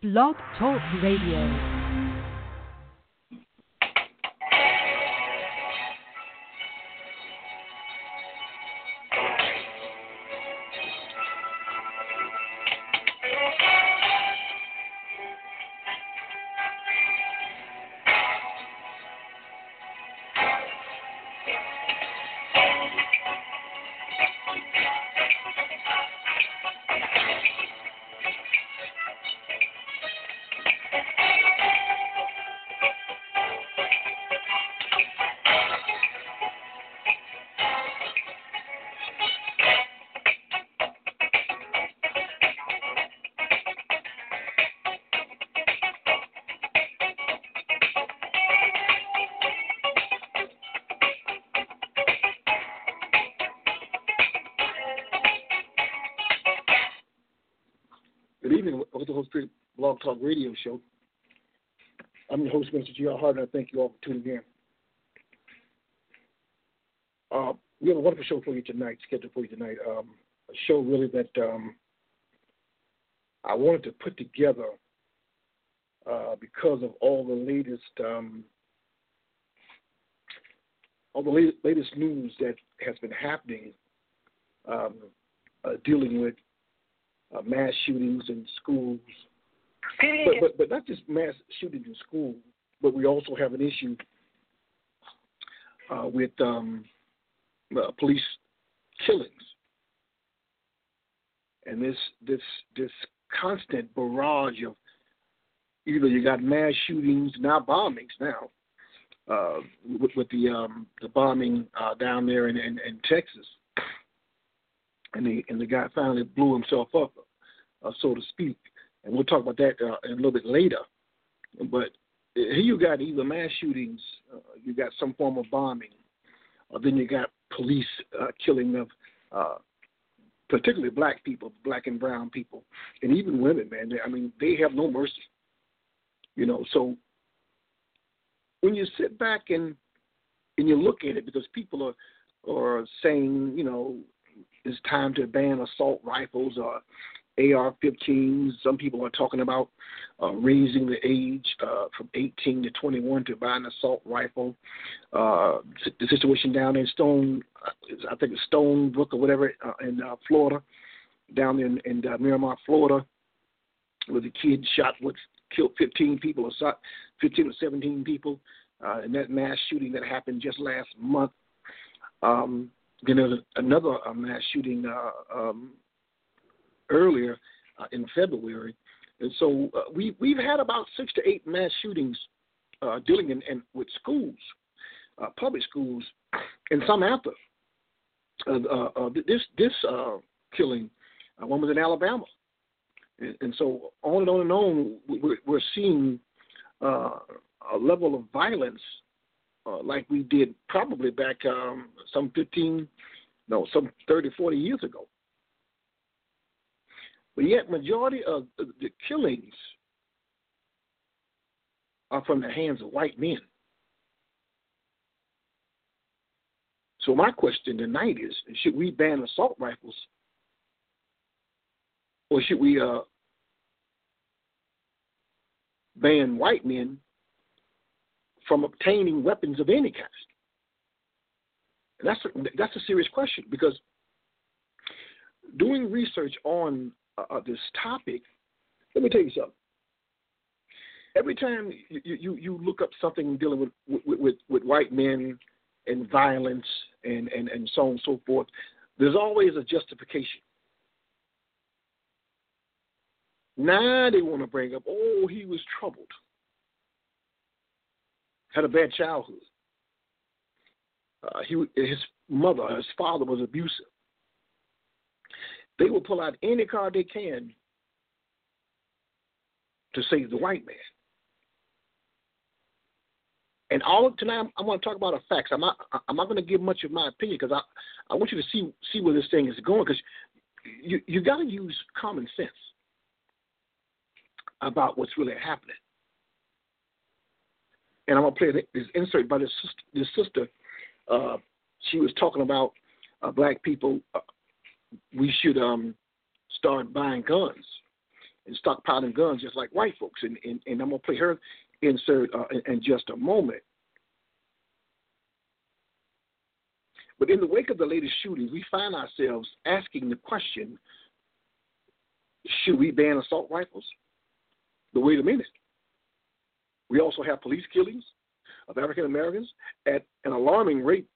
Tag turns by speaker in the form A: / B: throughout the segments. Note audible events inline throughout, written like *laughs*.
A: Blog Talk Radio.
B: I'm your host, Mr. G.R. Hart, and I thank you all for tuning in. Uh, we have a wonderful show for you tonight, scheduled for you tonight. Um, a show really that um, I wanted to put together uh, because of all the latest um, all the latest news that has been happening um, uh, dealing with uh, mass shootings in schools, but, but, but not just mass shootings in school, but we also have an issue uh, with um, uh, police killings, and this this this constant barrage of either you got mass shootings now bombings now uh, with, with the um, the bombing uh, down there in, in, in Texas, and the and the guy finally blew himself up, uh, so to speak. And we'll talk about that uh, a little bit later. But here you got either mass shootings, uh, you got some form of bombing, or then you got police uh, killing of uh, particularly black people, black and brown people, and even women. Man, they, I mean, they have no mercy. You know, so when you sit back and and you look at it, because people are are saying, you know, it's time to ban assault rifles or AR-15s. Some people are talking about uh, raising the age uh, from 18 to 21 to buy an assault rifle. Uh, the situation down in Stone, I think it's Stone Brook or whatever uh, in uh, Florida, down in, in uh, Miramar, Florida, where the kid shot what killed 15 people or shot 15 or 17 people in that mass shooting that happened just last month. Um, then there's another mass shooting um, earlier uh, in February. And so uh, we, we've had about six to eight mass shootings uh, dealing in, in, with schools, uh, public schools, and some after. Uh, uh, this this killing, one was in Alabama. And, and, so on and on and on, we're, we're seeing a level of violence like we did probably back um, some 15, no, some 30, 40 years ago. But yet, majority of the killings are from the hands of white men. So my question tonight is: Should we ban assault rifles, or should we uh, ban white men from obtaining weapons of any kind? And that's a, that's a serious question because doing research on uh, uh, this topic, let me tell you something. Every time you, you, you look up something dealing with, with, with, with white men and violence and, and, and so on and so forth, there's always a justification. Now they want to bring up, oh, he was troubled, had a bad childhood. Uh, he, his mother, his father was abusive. They will pull out any card they can to save the white man. And all tonight, I'm, I'm going to talk about the facts. I'm not. I'm not going to give much of my opinion because I, I want you to see see where this thing is going. Because you you got to use common sense about what's really happening. And I'm going to play this insert by this sister. This sister uh, she was talking about uh, black people uh, we should um, start buying guns. and stockpiling guns just like white folks. And, and, and I'm going to play her insert uh, in, in just a moment. But in the wake of the latest shootings, we find ourselves asking the question should we ban assault rifles? But wait a minute. We also have police killings of African Americans at an alarming rate,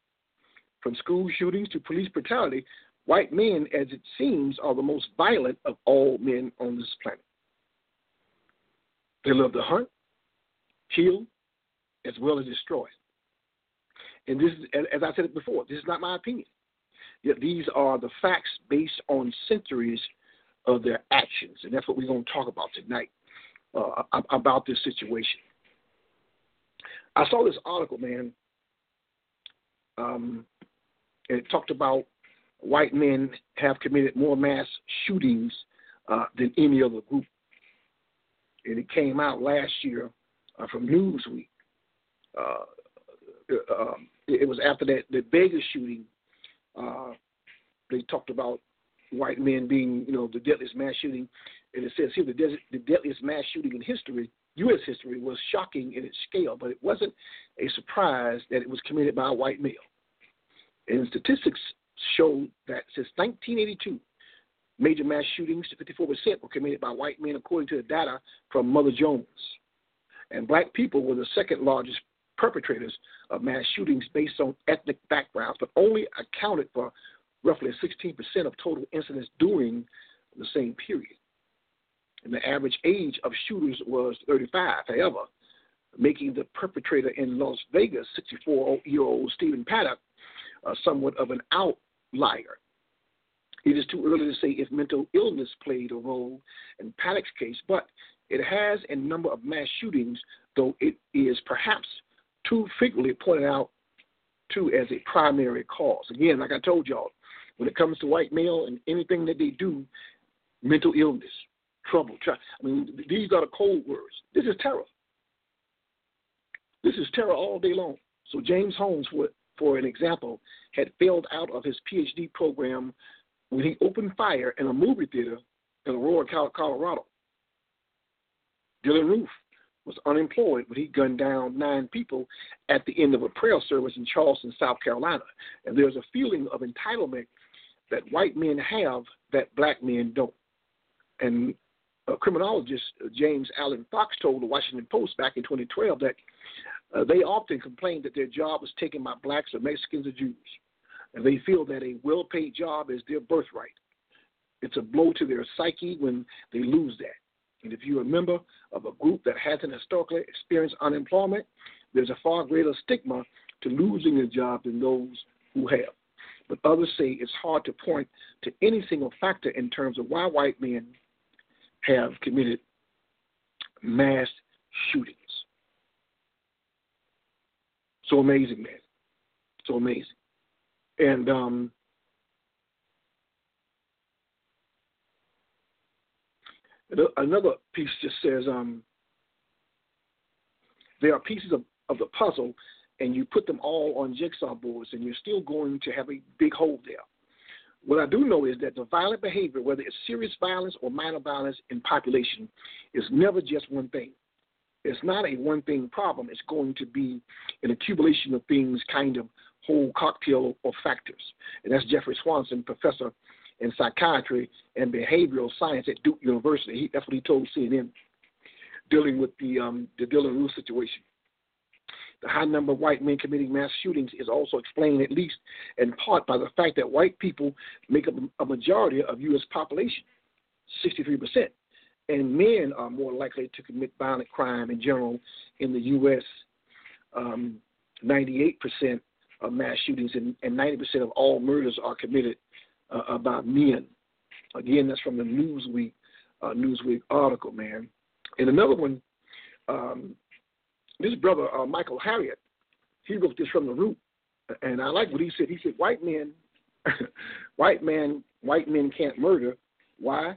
B: from school shootings to police brutality. White men, as it seems, are the most violent of all men on this planet. They love to hunt, kill, as well as destroy. And this is, as I said it before, this is not my opinion. Yet these are the facts based on centuries of their actions. And that's what we're going to talk about tonight uh, about this situation. I saw this article, man, um, and it talked about white men have committed more mass shootings uh, than any other group. And it came out last year uh, from Newsweek. Uh, uh um, it was after that the Vegas shooting. Uh, they talked about white men being, you know, the deadliest mass shooting, and it says here the, the deadliest mass shooting in history, U.S. history, was shocking in its scale, but it wasn't a surprise that it was committed by a white male. And statistics show that since 1982, major mass shootings, 54%, were committed by white men, according to the data from Mother Jones. And black people were the second largest perpetrators of mass shootings based on ethnic backgrounds, but only accounted for roughly 16% of total incidents during the same period. And the average age of shooters was 35, however, making the perpetrator in Las Vegas, 64 year old Stephen Paddock, uh, somewhat of an outlier. It is too early to say if mental illness played a role in Paddock's case, but it has a number of mass shootings, though it is perhaps too frequently pointed out to as a primary cause. Again, like I told y'all, when it comes to white male and anything that they do, mental illness, trouble. Try, I mean, these are the cold words. This is terror. This is terror all day long. So James Holmes, for, for an example, had failed out of his PhD program when he opened fire in a movie theater in Aurora, Colorado. Dylann Roof was unemployed when he gunned down nine people at the end of a prayer service in Charleston, South Carolina. And there's a feeling of entitlement that white men have that black men don't. And criminologist, James Alan Fox, told the Washington Post back in 2012 that uh, they often complain that their job is taken by blacks or Mexicans or Jews. And they feel that a well paid job is their birthright. It's a blow to their psyche when they lose that. And if you're a member of a group that hasn't historically experienced unemployment, there's a far greater stigma to losing a job than those who have. But others say it's hard to point to any single factor in terms of why white men have committed mass shootings. So amazing, man. So amazing. And um, Another piece just says um, there are pieces of, of the puzzle, and you put them all on jigsaw boards, and you're still going to have a big hole there. What I do know is that the violent behavior, whether it's serious violence or minor violence in population, is never just one thing. It's not a one thing problem. It's going to be an accumulation of things, kind of whole cocktail of factors. And that's Jeffrey Swanson, professor in psychiatry and behavioral science at Duke University. He, that's what he told CNN, dealing with the um, the Dylann Roof situation. The high number of white men committing mass shootings is also explained, at least in part, by the fact that white people make up a majority of U.S. population, 63%, and men are more likely to commit violent crime in general in the U.S. Um, 98% of mass shootings and, and 90% of all murders are committed uh, about men. Again, that's from the Newsweek uh, Newsweek article, man. And another one, um, this brother uh, Michael Harriot, he wrote this from the root, and I like what he said. He said, "White men, *laughs* white men, white men can't murder. Why?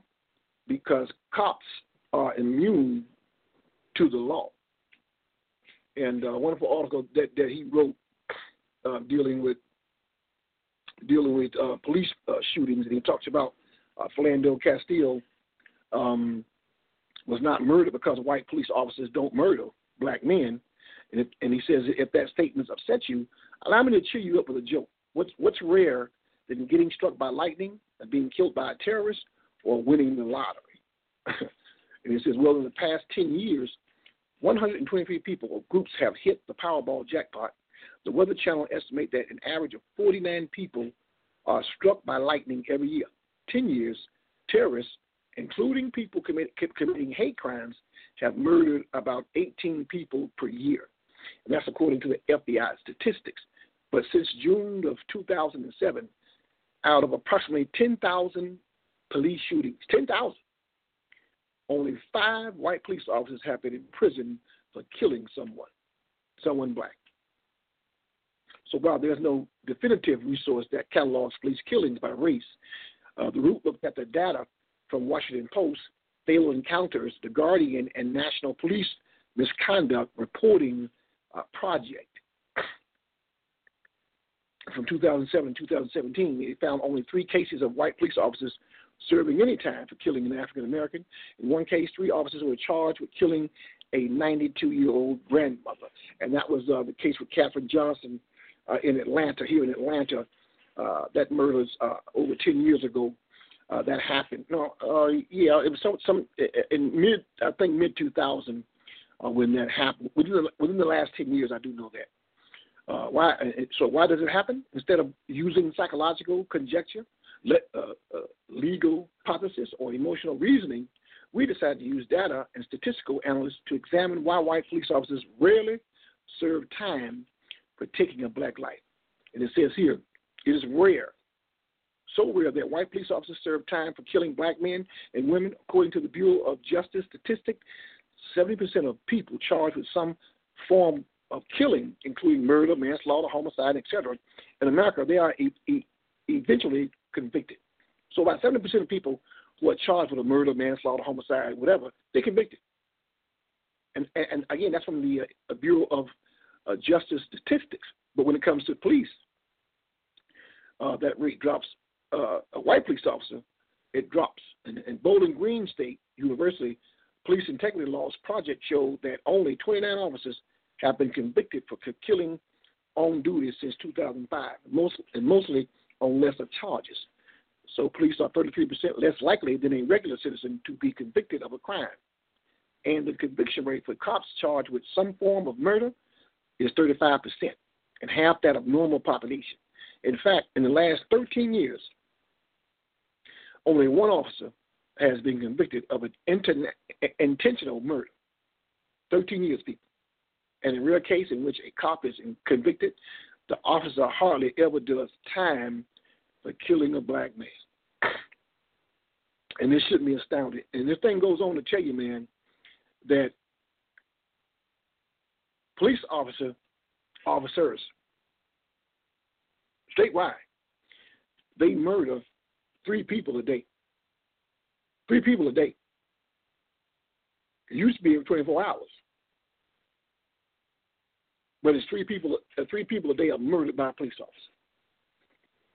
B: Because cops are immune to the law." And a wonderful article that that he wrote uh, dealing with dealing with uh, police uh, shootings, and he talks about uh, Philando Castile um, was not murdered because white police officers don't murder black men. And, if, and he says, if that statement upsets you, allow me to cheer you up with a joke. What's what's rare than getting struck by lightning and being killed by a terrorist or winning the lottery? *laughs* and he says, well, in the past 10 years, 123 people or groups have hit the Powerball jackpot. The Weather Channel estimate that an average of 49 people are struck by lightning every year. 10 years, terrorists, including people commit, committing hate crimes, have murdered about 18 people per year. And that's according to the FBI statistics. But since June of 2007, out of approximately 10,000 police shootings, 10,000, only five white police officers have been in prison for killing someone, someone black. So while there's no definitive resource that catalogs police killings by race, uh, the Root looked at the data from Washington Post, Fatal Encounters, The Guardian, and National Police Misconduct Reporting uh, Project. From 2007 to 2017, they found only three cases of white police officers serving any time for killing an African American. In one case, three officers were charged with killing a 92 year old grandmother. And that was uh, the case with Kathryn Johnston uh, in Atlanta, here in Atlanta. Uh, that murder was uh, over 10 years ago. Uh, that happened. No, uh, yeah, it was some, some in mid, I think mid 2000 uh, when that happened. Within the, within the last 10 years, I do know that. Uh, why? So why does it happen? Instead of using psychological conjecture, le- uh, uh, legal hypothesis, or emotional reasoning, we decided to use data and statistical analysis to examine why white police officers rarely serve time for taking a black life. And it says here, it is rare, so rare that white police officers serve time for killing black men and women. According to the Bureau of Justice Statistic, 70% of people charged with some form of killing, including murder, manslaughter, homicide, etc., in America, they are e- e- eventually convicted. So about 70% of people who are charged with a murder, manslaughter, homicide, whatever, they're convicted. And, and, and again, that's from the uh, Bureau of uh, Justice Statistics. But when it comes to police, uh, that rate drops. Uh, a white police officer, it drops. And, in Bowling Green State University, Police Integrity Lost Project showed that only 29 officers have been convicted for killing on duty since 2005, most, and mostly on lesser charges. So police are 33% less likely than a regular citizen to be convicted of a crime. And the conviction rate for cops charged with some form of murder is 35%, and half that of normal population. In fact, in the last 13 years, only one officer has been convicted of an interna- intentional murder. 13 years, people. And in a real case in which a cop is convicted, the officer hardly ever does time for killing a black man. And this shouldn't be astounding. And this thing goes on to tell you, man, that police officer officers statewide, they murder three people a day. Three people a day. It used to be every 24 hours. But it's three people. Uh, three people a day are murdered by a police officer.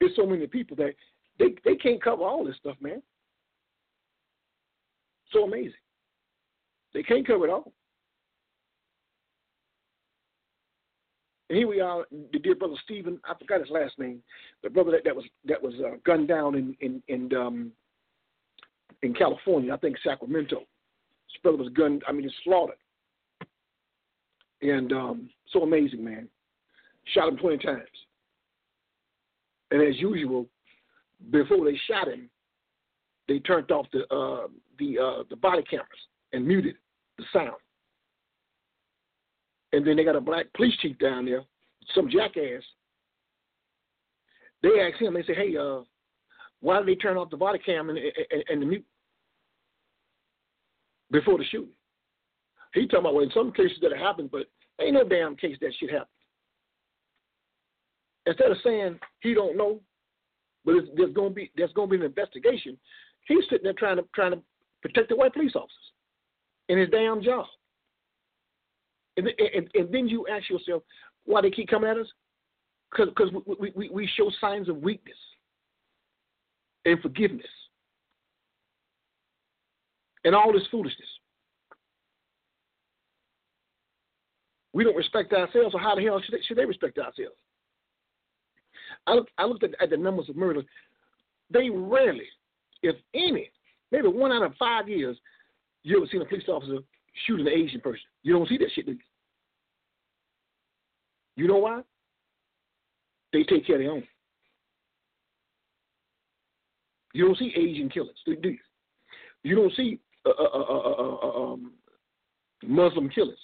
B: There's so many people that they they can't cover all this stuff, man. So amazing. They can't cover it all. And here we are, the dear brother Stephen. I forgot his last name. The brother that, that was that was uh, gunned down in in in, um, in California, I think Sacramento. His brother was gunned. I mean, he's slaughtered. And um, so amazing, man. Shot him 20 times. And as usual, before they shot him, they turned off the uh, the uh, the body cameras and muted the sound. And then they got a black police chief down there, some jackass. They asked him, they say, "Hey, uh, why did they turn off the body cam and, and, and the mute before the shooting?" He talking about well, in some cases that happened, but ain't no damn case that shit happened instead of saying he don't know, but there's going to be there's going to be an investigation, he's sitting there trying to trying to protect the white police officers in his damn job. And, and, and then you ask yourself why they keep coming at us? Because we, we, we show signs of weakness and forgiveness and all this foolishness. We don't respect ourselves, so how the hell should they, should they respect ourselves? I, look, I looked at, at the numbers of murders. They rarely, if any, maybe one out of five years, you ever seen a police officer shoot an Asian person. You don't see that shit? You know why? They take care of their own. You don't see Asian killings, do you? You don't see uh, uh, uh, um, Muslim killings.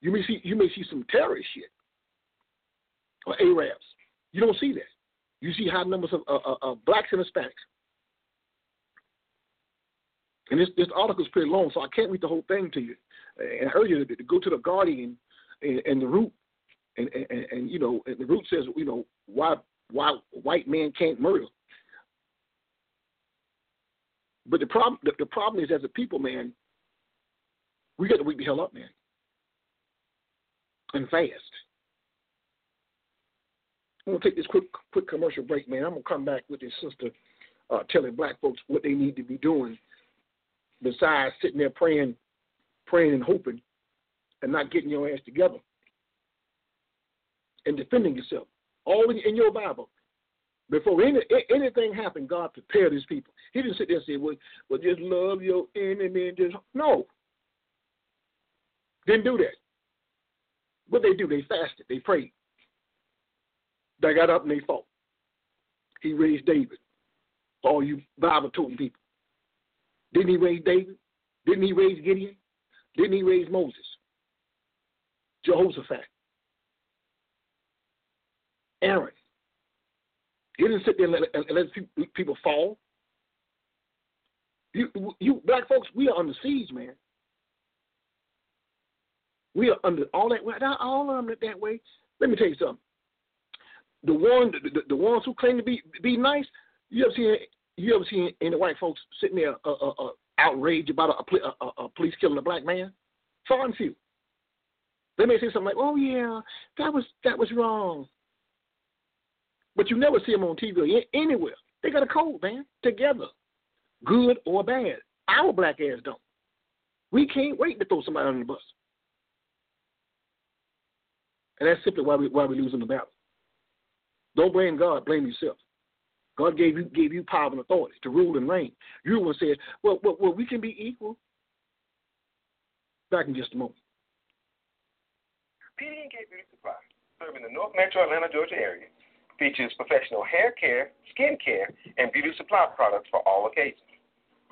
B: You may see you may see some terrorist shit or Arabs. You don't see that. You see high numbers of uh, uh, uh, blacks and Hispanics. And this this article is pretty long, so I can't read the whole thing to you. And I urge you to, go to the Guardian and, and the Root, and, and, and you know, and the Root says, you know, why why white men can't murder. But the problem the, the problem is as a people, man, we got to wake the hell up, man, and fast. I'm gonna take this quick quick commercial break, man. I'm gonna come back with this sister uh, telling black folks what they need to be doing besides sitting there praying, praying and hoping, and not getting your ass together and defending yourself. All in, in your Bible. Before any, anything happened, God prepared His people. He didn't sit there and say, "Well, well, just love your enemy and just no." Didn't do that. What they do? They fasted. They prayed. They got up and they fought. He raised David. All you Bible toting people. Didn't he raise David? Didn't he raise Gideon? Didn't he raise Moses? Jehoshaphat. Aaron. He didn't sit there and let, and let people fall. You, you black folks, we are under siege, man. We are under all that. Not all of them that way. Let me tell you something. The one, the, the, ones who claim to be be nice, you ever seen you ever seen any white folks sitting there uh, uh, uh, outraged about a, a, a, police killing a black man? Far and few. They may say something like, "Oh yeah, that was that was wrong," but you never see them on TV anywhere. They got a code, man, together, good or bad. Our black ass don't. We can't wait to throw somebody under the bus, and that's simply why we why we losing the battle. Don't blame God, blame yourself. God gave you gave you power and authority to rule and reign. You one said, well, well, well, we can be equal. Back in just a moment.
C: PD&K Beauty Supply, serving the North Metro Atlanta, Georgia area, features professional hair care, skin care, and beauty supply products for all occasions.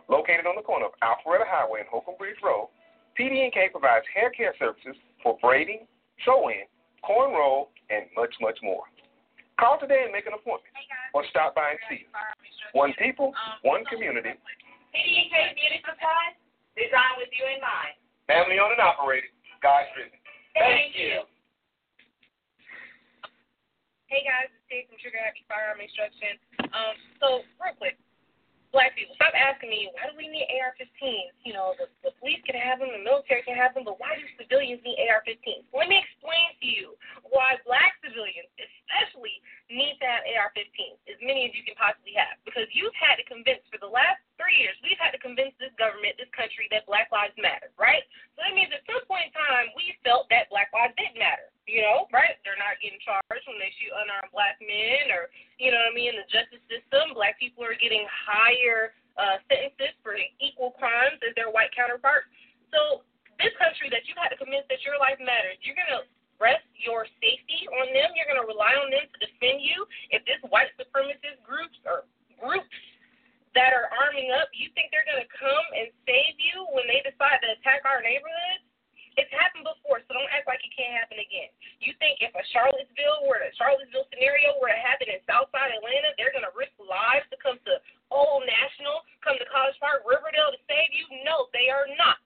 C: Located on the corner of Alpharetta Highway and Holcomb Bridge Road, PD&K provides hair care services for braiding, sew-in, cornrow, and much, much more. Call today and make an appointment or stop by and see us. One people, one community.
D: PD&K Beauty Supply, designed with you in mind.
C: Family owned and operated, God driven.
D: Thank you.
E: Hey guys, it's Dave from Trigger Happy Firearm Instruction. Um, so real quick, black people, stop asking me why do we need AR-15s? You know, the, the police can have them, the military can have them, but why do civilians need AR-15s? Let me explain to you why black civilians, especially, need to have AR-15s, as many as you can possibly have, because you've had to convince for the last three years, we've had to convince this government, this country, that Black Lives Matter, right? So that means at some point in time, we felt that Black Lives didn't matter, you know, right? They're not getting charged when they shoot unarmed black men, or you know what I mean. In the justice system, black people are getting higher uh, sentences for equal crimes as their white counterparts. So this country that you've had to convince that your life matters, you're gonna rest your safety on them. You're going to rely on them to defend you. If this white supremacist groups or groups that are arming up, you think they're going to come and save you when they decide to attack our neighborhoods? It's happened before, so don't act like it can't happen again. You think if a Charlottesville were a Charlottesville scenario were to happen in Southside Atlanta, they're going to risk lives to come to Old National, come to College Park, Riverdale to save you? No, they are not.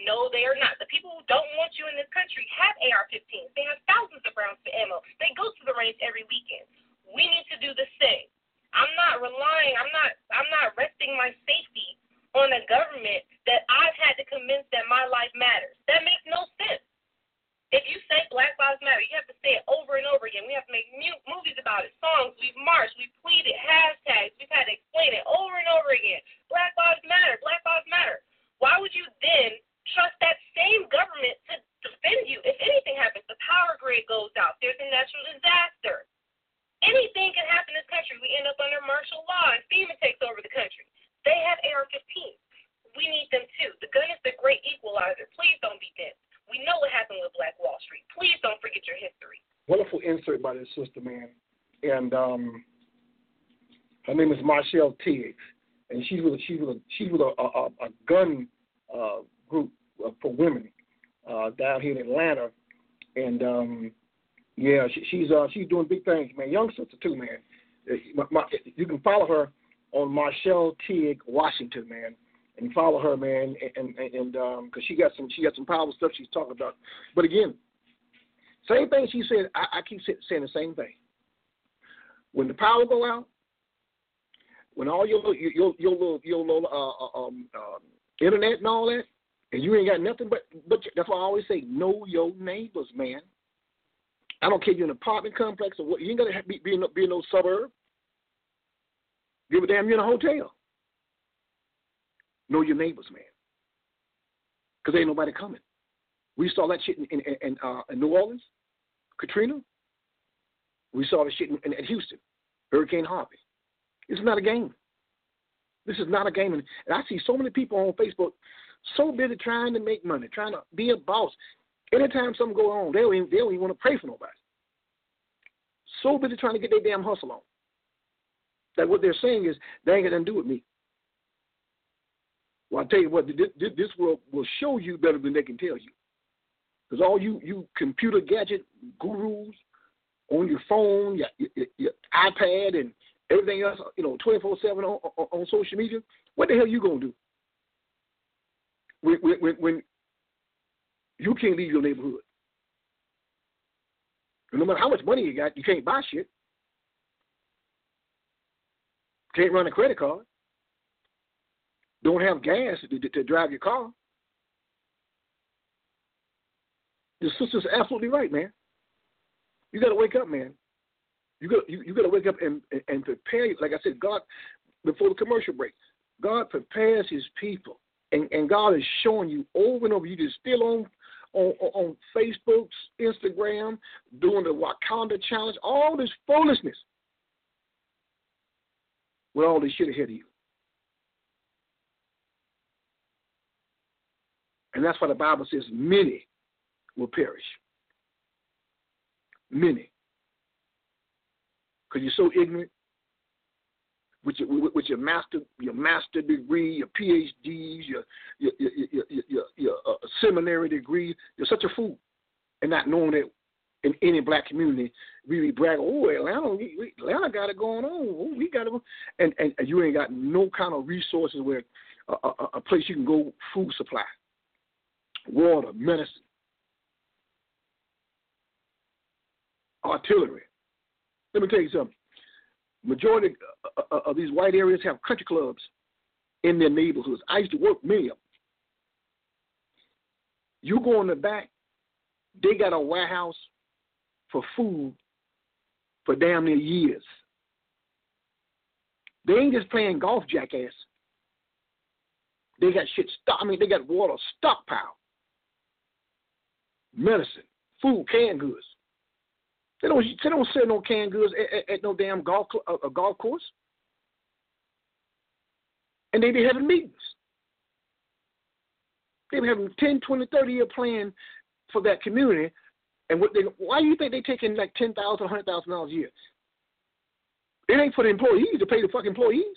E: No, they are not. The people who don't want you in this country have AR-15s. They have thousands of rounds of ammo. They go to the range every weekend. We need to do the same. I'm not relying. I'm not. I'm not resting my safety on a government that I've had to convince that my life matters. That makes no sense. If you say Black Lives Matter, you have to say it over and over again. We have to make mu- movies about it, songs. We've marched, we've pleaded, hashtags. We've had to explain it over and over again. Black Lives Matter. Black Lives Matter. Why would you then trust that same government to defend you if anything happens. The
B: this sister, man, and um, her name is Marchelle Tiggs, and she's with she's with a, she's with a, a, a gun uh, group uh, for women uh, down here in Atlanta, and um, yeah, she, she's uh, she's doing big things, man. Young sister too, man. My, my, you can follow her on Marchelle Tigg Washington, man, and follow her, man, and and, and um, she got some she got some powerful stuff she's talking about. But again, same thing she said. I, I keep saying the same thing. When the power go out, when all your your your, little your little uh, uh, um, uh, internet and all that, and you ain't got nothing but but that's why I always say know your neighbors, man. I don't care if you're in an apartment complex or what. You ain't gonna be, be, in, be in no suburb. Give a damn you're in a hotel. Know your neighbors, man. Because ain't nobody coming. We saw that shit in, in, in, uh, in New Orleans, Katrina. We saw the shit in, in, in Houston, Hurricane Harvey. This is not a game. This is not a game. And I see so many people on Facebook so busy trying to make money, trying to be a boss. Anytime something go on, they don't even, they don't even want to pray for nobody. So busy trying to get their damn hustle on. That what they're saying is they ain't got nothing to do with me. Well, I tell you what, this, this world will show you better than they can tell you. Because all you you computer gadget gurus on your phone, your, your, your iPad, and everything else, you know, 24 7 on, on social media, what the hell you going to do? When, when, when you can't leave your neighborhood. No matter how much money you got, you can't buy shit. Can't run a credit card. Don't have gas to, to, to drive your car. Your sister's absolutely right, man. You got to wake up, man. You got you, you got to wake up and and prepare. Like I said, God before the commercial break, God prepares His people, and and God is showing you over and over. You just still on on on Facebook, Instagram, doing the Wakanda challenge, all this foolishness. With all this shit ahead of you. And that's why the Bible says many will perish. Many because you're so ignorant with your with your master your master degree, your PhDs, your your your your, your, your uh, seminary degree. You're such a fool, and not knowing that in any black community really brag, oh Atlanta, we, we, Atlanta got it going on. Oh, we got it, and, and and you ain't got no kind of resources where uh, a, a place you can go food supply, water, medicine, artillery. Let me tell you something. Majority uh, uh, of these white areas have country clubs in their neighborhoods. I used to work many of them. You go in the back, they got a warehouse for food for damn near years. They ain't just playing golf, jackass. They got shit stock. I mean, they got water stockpile, medicine, food, canned goods. They don't they don't sell no canned goods at, at, at no damn golf a, golf course. And they be having meetings. They be having 10, 20, 30 year plan for that community. And what they why do you think they taking like ten thousand, hundred thousand dollars a year? It ain't for the employees to pay the fucking employees.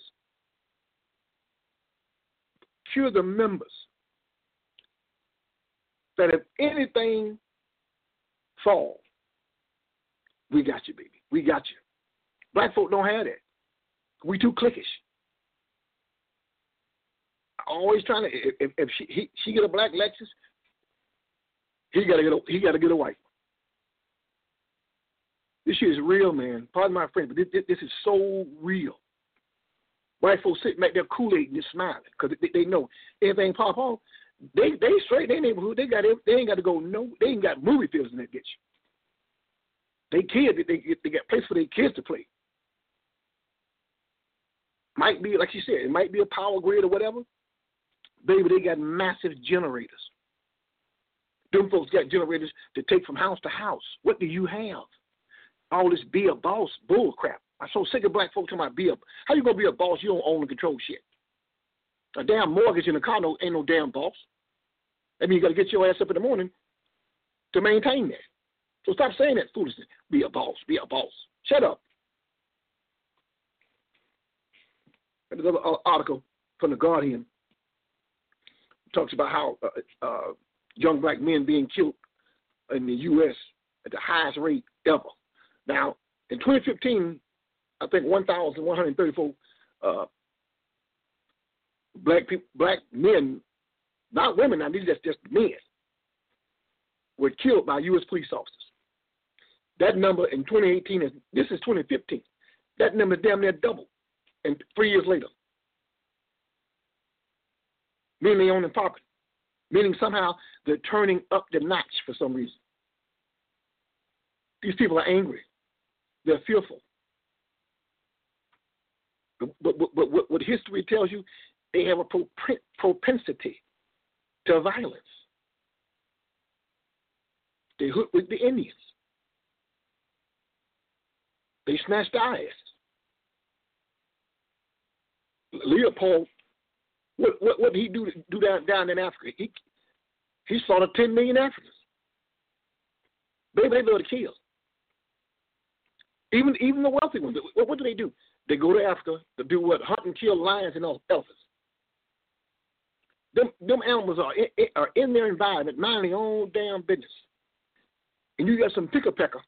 B: Cure the members. That if anything falls, we got you, baby. We got you. Black folk don't have that. We too cliquish. Always trying to. If, if she he, she get a black Lexus, he gotta get a he gotta get a white. This shit is real, man. Pardon my friend, but this, this, this is so real. White folks sitting back there Kool-Aid and just smiling because they, they know everything pop off. They they straight their neighborhood. They got they ain't got to go no. They ain't got movie fields in that bitch. They kids, they, they got place for their kids to play. Might be, like you said, it might be a power grid or whatever. Baby, they got massive generators. Them folks got generators to take from house to house. What do you have? All this be a boss bull crap. I'm so sick of black folks talking about be a. How you gonna be a boss? You don't own and control shit. A damn mortgage in a car no, ain't no damn boss. I mean, you got to get your ass up in the morning to maintain that. So stop saying that foolishness. Be a boss. Be a boss. Shut up. There's another article from the Guardian talks about how uh, uh, young black men being killed in the U.S. at the highest rate ever. Now, in 2015, I think 1,134 uh, black people, black men, not women. Now these are just men, were killed by U.S. police officers. That number in 2018 is this is 2015. That number is damn near double, and three years later, meaning they own and popping, meaning somehow they're turning up the notch for some reason. These people are angry. They're fearful. But, but, but, but what history tells you, they have a propensity to violence. They hooked with the Indians. They snatched asses. Leopold, what, what, what did he do do down, down in Africa? He, he slaughtered 10 million Africans. Baby, they love to kill. Even even the wealthy ones, what, what do they do? They go to Africa to do what? Hunt and kill lions and elephants. Them, them animals are in, are in their environment, minding their own damn business. And you got some picker pecker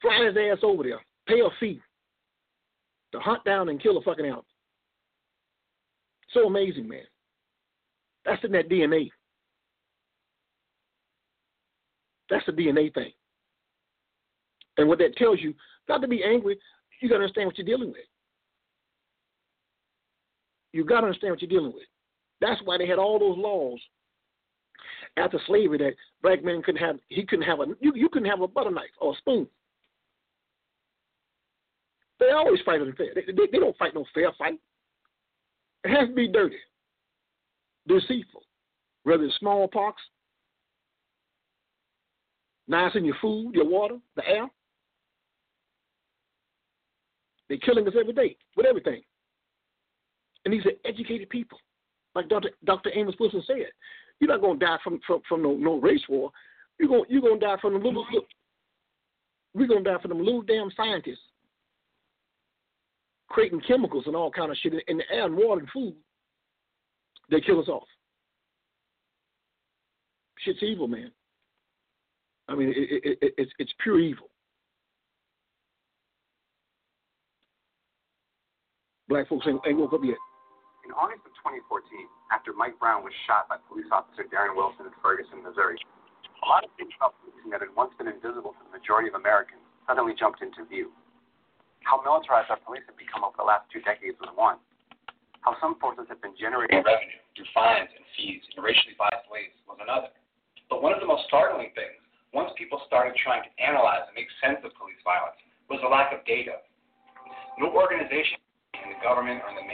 B: fly his ass over there, pay a fee to hunt down and kill a fucking elephant. So amazing, man. That's in that DNA. That's the DNA thing. And what that tells you, not to be angry, you got to understand what you're dealing with. You got to understand what you're dealing with. That's why they had all those laws after slavery that black men couldn't have. He couldn't have a. You, you couldn't have a butter knife or a spoon. They always fight unfair. They, they, they don't fight no fair fight. It has to be dirty, deceitful, whether it's smallpox, nice in your food, your water, the air. They're killing us every day with everything. And these are educated people. Like Dr. Dr. Amos Wilson said, you're not going to die from, from, from no, no race war. You're going you're gonna die from the little, little we're going to die from them little damn scientists creating chemicals and all kind of shit in the air and water and food. They kill us off. Shit's evil, man. I mean, it, it, it, it's it's pure evil. Black folks ain't, ain't woke up yet.
F: In August of 2014, after Mike Brown was shot by police officer Darren Wilson in Ferguson, Missouri, a lot of things about policing that had once been invisible to the majority of Americans suddenly jumped into view. How militarized our police have become over the last two decades was one. How some forces have been generating revenue through fines and fees in racially biased ways was another. But one of the most startling things, once people started trying to analyze and make sense of police violence, was the lack of data. No organization in the government or in the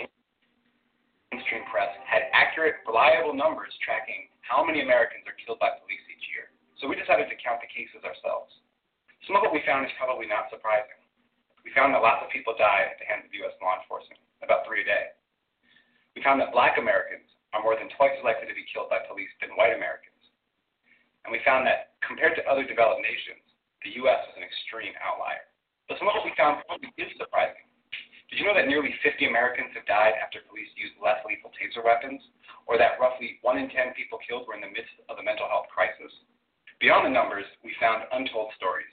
F: mainstream press had accurate, reliable numbers tracking how many Americans are killed by police each year. So we decided to count the cases ourselves. Some of what we found is probably not surprising. We found that lots of people die at the hands of U.S. law enforcement, about three a day. We found that black Americans are more than twice as likely to be killed by police than white Americans. And we found that compared to other developed nations, the U.S. is an extreme outlier. But some of what we found probably is surprising. Did you know that nearly 50 Americans have died after police used less lethal taser weapons? Or that roughly 1 in 10 people killed were in the midst of a mental health crisis? Beyond the numbers, we found untold stories.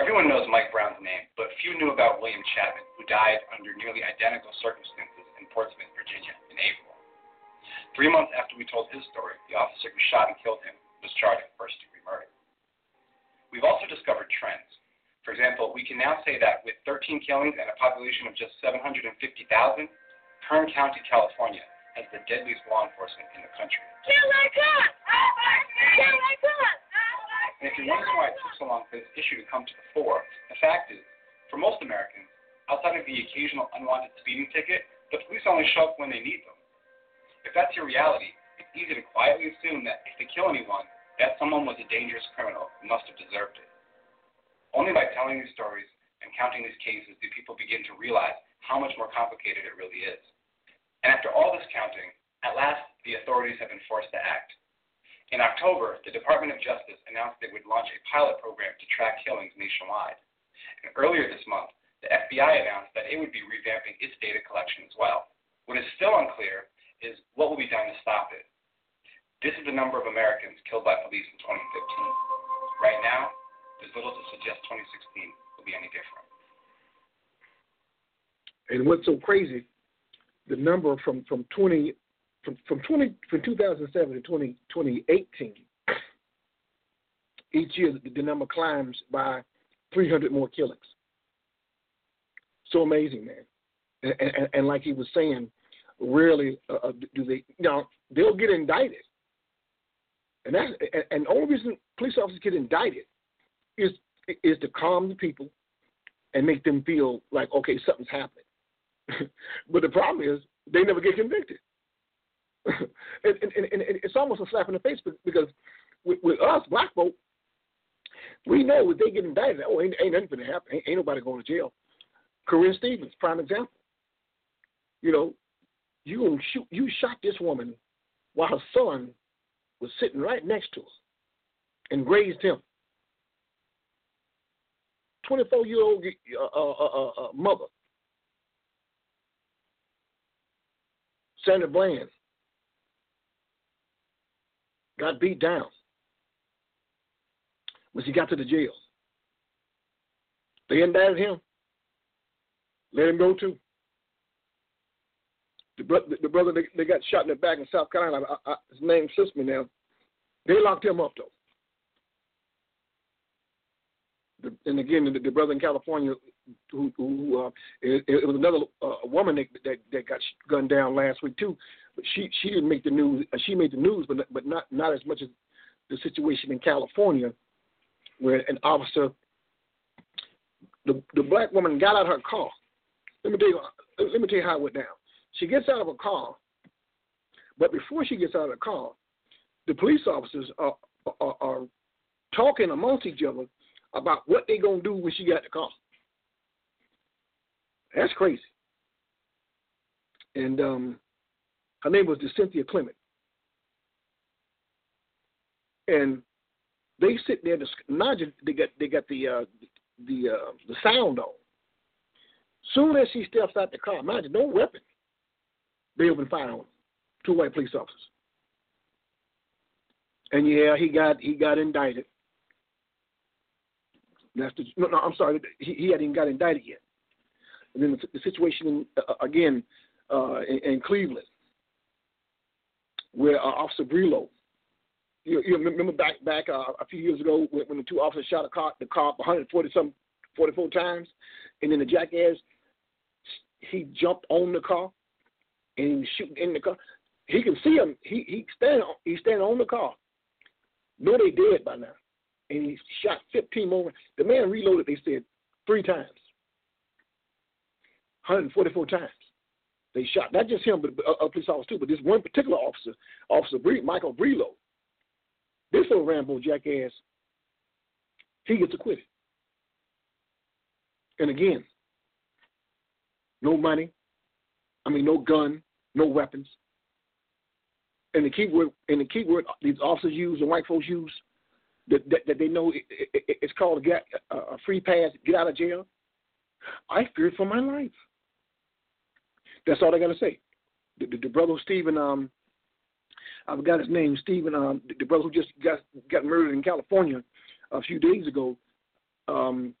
F: Everyone knows Mike Brown's name, but few knew about William Chapman, who died under nearly identical circumstances in Portsmouth, Virginia, in April. Three months after we told his story, the officer who shot and killed him was charged with first degree murder. We've also discovered trends. For example, we can now say that with 13 killings and a population of just 750,000, Kern County, California, has the deadliest law enforcement in the country.
D: Kill like us! Kill!
F: And if you're wondering why it took so long for this issue to come to the fore, the fact is, for most Americans, outside of the occasional unwanted speeding ticket, the police only show up when they need them. If that's your reality, it's easy to quietly assume that if they kill anyone, that someone was a dangerous criminal who must have deserved it. Only by telling these stories and counting these cases do people begin to realize how much more complicated it really is. And after all this counting, at last the authorities have been forced to act. In October, the Department of Justice announced they would launch a pilot program to track killings nationwide. And earlier this month, the FBI announced that it would be revamping its data collection as well. What is still unclear is what will be done to stop it. This is the number of Americans killed by police in 2015. Right now, there's little to suggest 2016 will be any different.
B: And what's so crazy, the number from from 20 from from 20 from 2007 to 20, 2018, each year the, number climbs by 300 more killings. So amazing, man. And, and, and like he was saying, rarely uh, uh do they. Now they'll get indicted, and that's and the only reason police officers get indicted is is to calm the people and make them feel like okay something's happening. *laughs* but the problem is they never get convicted. *laughs* and, and, and, it's almost a slap in the face because with, with us, black folk, we know if they get indicted, oh, ain't, ain't nothing going to happen. Ain't, ain't nobody going to jail. Corinne Stevens, prime example. You know, you shoot, you shot this woman while her son was sitting right next to her and grazed him. 24 year old uh, uh, uh, uh, mother Sandra Bland got beat down when he got to the jail. They indicted him. Let him go too. The, bro- the brother they, they, got shot in the back in South Carolina, I, I, his name slips me now. They locked him up though. The, and again, the, the, brother in California who, who uh, it, it, was another uh, woman that, that, that got gunned down last week too. But she she didn't make the news. Uh, she made the news, but but not not as much as the situation in California, where an officer, the the black woman got out of her car. Let me tell you. Let me tell you how it went down. She gets out of her car, but before she gets out of the car, the police officers are are, are talking amongst each other about what they're gonna do when she got the car. That's crazy. And um, her name was Cynthia Clement. And they sit there. Imagine they got they got the uh, the uh, the sound on. Soon as she steps out the car, imagine no weapon. They open fire on Two white police officers. And yeah, he got he got indicted. That's the no, no. I'm sorry. He, he hadn't got indicted yet. And then the, the situation in, uh, again uh, in, in, Cleveland, where uh, Officer Brelo, you, you, remember back back uh, a few years ago when, when, the two officers shot a car, the car 140 some 44 times, and then the jackass he jumped on the car and he was shooting in the car. He can see him. He he stand he standing on the car. No, they dead by now, and he shot 15 more. The man reloaded. They said three times. 144 times. They shot not just him, but a police officer too. But this one particular officer, Officer Bre- Michael Brelo, this little Rambo jackass, he gets acquitted. And again, no money, I mean, no gun, no weapons. And the keyword, and the keyword these officers use and white folks use that, that, that they know it, it, it's called a, a free pass, get out of jail. I feared for my life. That's all I got to say. The, the, the, brother Stephon, um, I forgot his name, Stephon, um, the, the, brother who just got got murdered in California a few days ago. Um,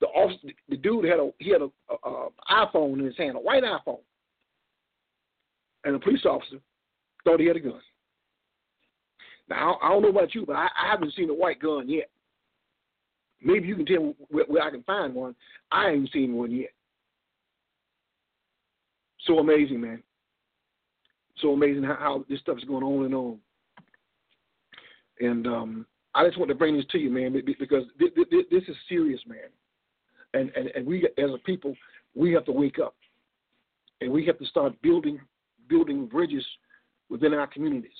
B: the officer, the dude had a he had a, a, a iPhone in his hand, a white iPhone, and the police officer thought he had a gun. Now I don't know about you, but I, I haven't seen a white gun yet. Maybe you can tell where, where I can find one. I ain't seen one yet. So amazing, man. So amazing how, how this stuff is going on and on. And um, I just want to bring this to you, man, because this is serious, man. And, and and we as a people, we have to wake up, and we have to start building building bridges within our communities.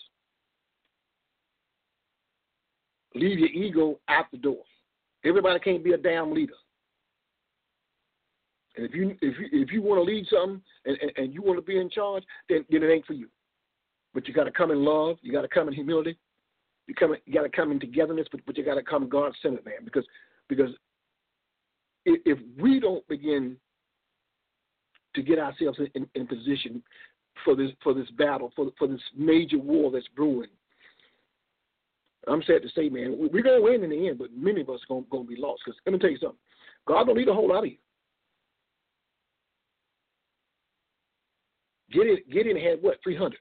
B: Leave your ego out the door. Everybody can't be a damn leader. And if you if you if you want to lead something and, and, and you want to be in charge, then, then it ain't for you. but you got to come in love. You got to come in humility. You come. You got to come in togetherness, but, but you got to come God centered, man. Because because if, we don't begin to get ourselves in, in, in position for this for this battle for for this major war that's brewing, I'm sad to say, man, we're gonna win in the end, but many of us are gonna, gonna be lost. Because let me tell you something, God don't need a whole lot of you. Gideon had what three hundred,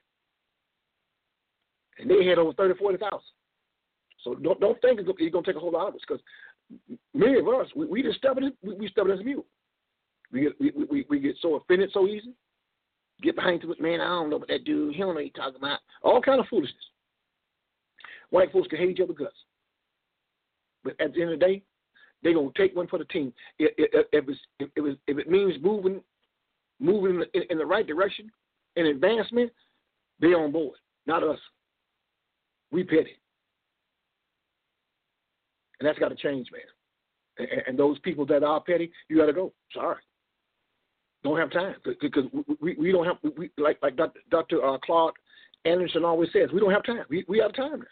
B: and they had over thirty, forty thousand. So don't don't think it's gonna take a whole lot of us because many of us we, we just stubborn we, we stubborn as a mule. We get we, we, we get so offended so easy. Get behind the man. I don't know what that dude. He don't know what he's talking about. All kind of foolishness. White folks can hate each other guts, but at the end of the day, they're gonna take one for the team. If, if, if, if it means moving, moving in, in the right direction, and advancement, they on board. Not us. We petty, and that's got to change, man. And, those people that are petty, you got to go. Sorry, don't have time because we, we don't have we, like like Dr. Uh, Claude Anderson always says we don't have time. We we have time.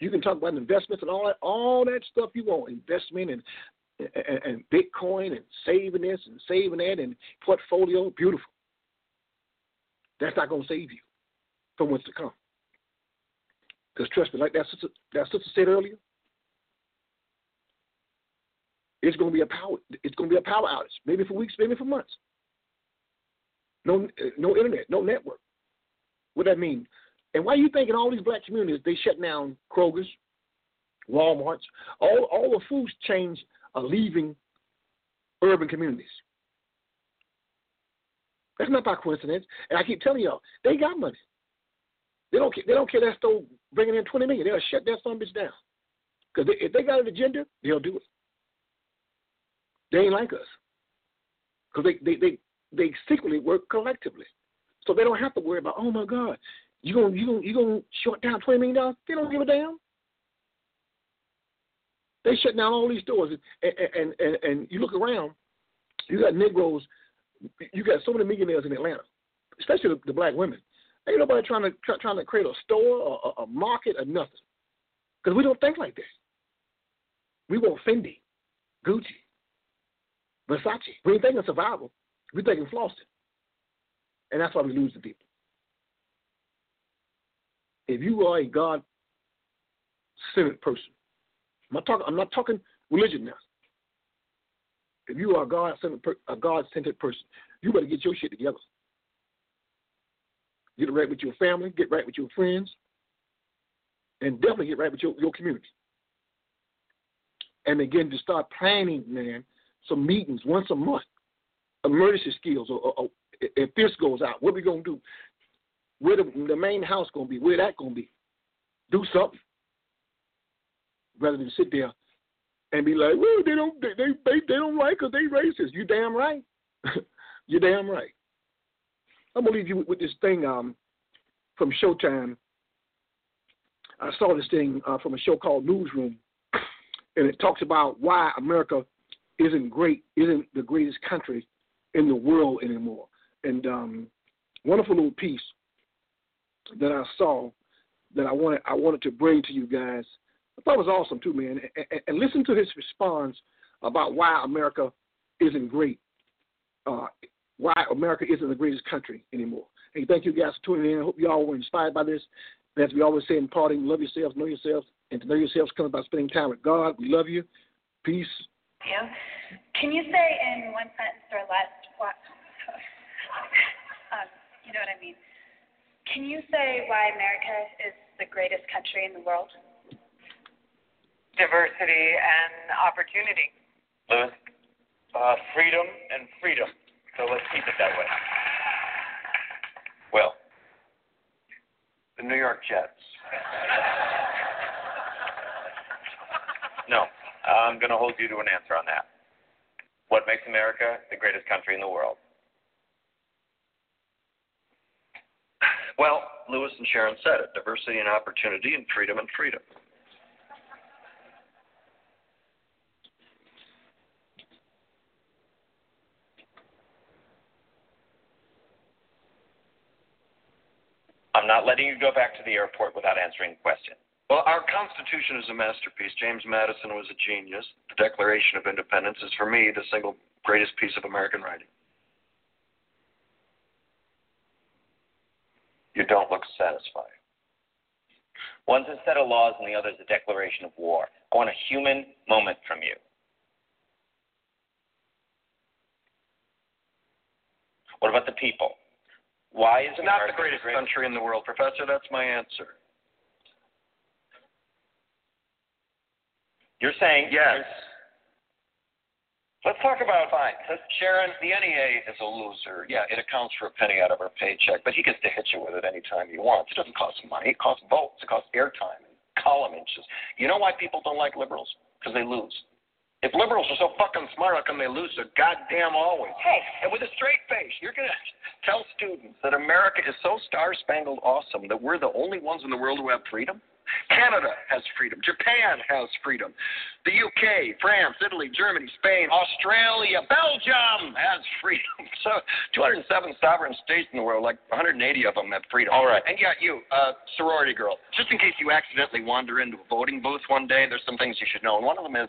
B: You can talk about investments and all that, all that stuff you want, investment and, and, Bitcoin and saving this and saving that and portfolio, beautiful. That's not going to save you from what's to come. Because trust me, like that sister, that sister said earlier, it's going to be a power. It's going to be a power outage, maybe for weeks, maybe for months. No, no internet, no network. What that mean? And why are you thinking all these black communities they shut down Kroger's, Walmart's, all all the food chains are leaving urban communities. That's not by coincidence. And I keep telling y'all, they got money. They don't care, they don't care that store bringing in twenty million. They'll shut that son bitch down. Because if they got an agenda, they'll do it. They ain't like us. Because they, they, they, they secretly work collectively. So they don't have to worry about, oh my God, you gonna you gonna you gonna short down twenty million dollars? They don't give a damn. They shut down all these stores, and and and, and you look around, you got Negroes, you got so many millionaires in Atlanta, especially the, the black women. Ain't nobody trying to try, trying to create a store or a, a market or nothing, because we don't think like that. We want Fendi, Gucci, Versace. We ain't thinking survival. We're thinking flossing, and that's why we lose the people if you are a God centered person, not talking. I'm not talking religion now. If you are a God centered, person, you better get your shit together. Get it right with your family. Get right with your friends, and definitely get right with your, your community. And begin to start planning, man, some meetings once a month, emergency skills, or, or, or if this goes out, what are we gonna do? Where the, the main house gonna be? Where that gonna be? Do something rather than sit there and be like, "Well, they don't, they, they, they, they don't like us. They racist." You damn right. *laughs* you damn right. I'm gonna leave you with, with this thing um, from Showtime. I saw this thing uh, from a show called Newsroom, and it talks about why America isn't great, isn't the greatest country in the world anymore. And um, wonderful little piece that I saw that I wanted I wanted to bring to you guys. I thought it was awesome too, man. And, and listen to his response about why America isn't great, uh, why America isn't the greatest country anymore. Hey, thank you guys for tuning in. I hope you all were inspired by this. And As we always say in parting, love yourselves, know yourselves, and to know yourselves comes by spending time with God. We love you. Peace.
G: You. Can you say in one sentence or less what? Um, you know what I mean? Can you say why America is the greatest country in the world?
H: Diversity and opportunity.
I: Lewis? Uh, freedom and freedom. So let's keep it that way. Well, the New York Jets. No, I'm going to hold you to an answer on that. What makes America the greatest country in the world? Well, Lewis and Sharon said it diversity and opportunity, and freedom and freedom.
J: Not letting you go back to the airport without answering the question.
I: Well, our Constitution is a masterpiece. James Madison was a genius. The Declaration of Independence is, for me, the single greatest piece of American writing.
J: You don't look satisfied. One's a set of laws and the other's a declaration of war. I want a human moment from you. What about the people? Why is
I: It's not the greatest country in the world, Professor. That's my answer.
J: You're saying
I: Yes.
J: Let's talk about
I: Fine. Sharon, the NEA is a loser. Yeah, it accounts for a penny out of our paycheck, but he gets to hit you with it anytime he wants. It doesn't cost money. It costs votes. It costs airtime and column inches. You know why people don't like liberals? Because they lose. If liberals are so fucking smart, how come they lose so goddamn always?
J: Hey.
I: And with a straight face, you're going to tell students that America is so star spangled awesome that we're the only ones in the world who have freedom? Canada has freedom. Japan has freedom. The UK, France, Italy, Germany, Spain, Australia, Belgium has *laughs* freedom. So 207 sovereign states in the world, like 180 of them have freedom.
J: All right.
I: And yet you, uh, sorority girl, just in case you accidentally wander into a voting booth one day, there's some things you should know. And one of them is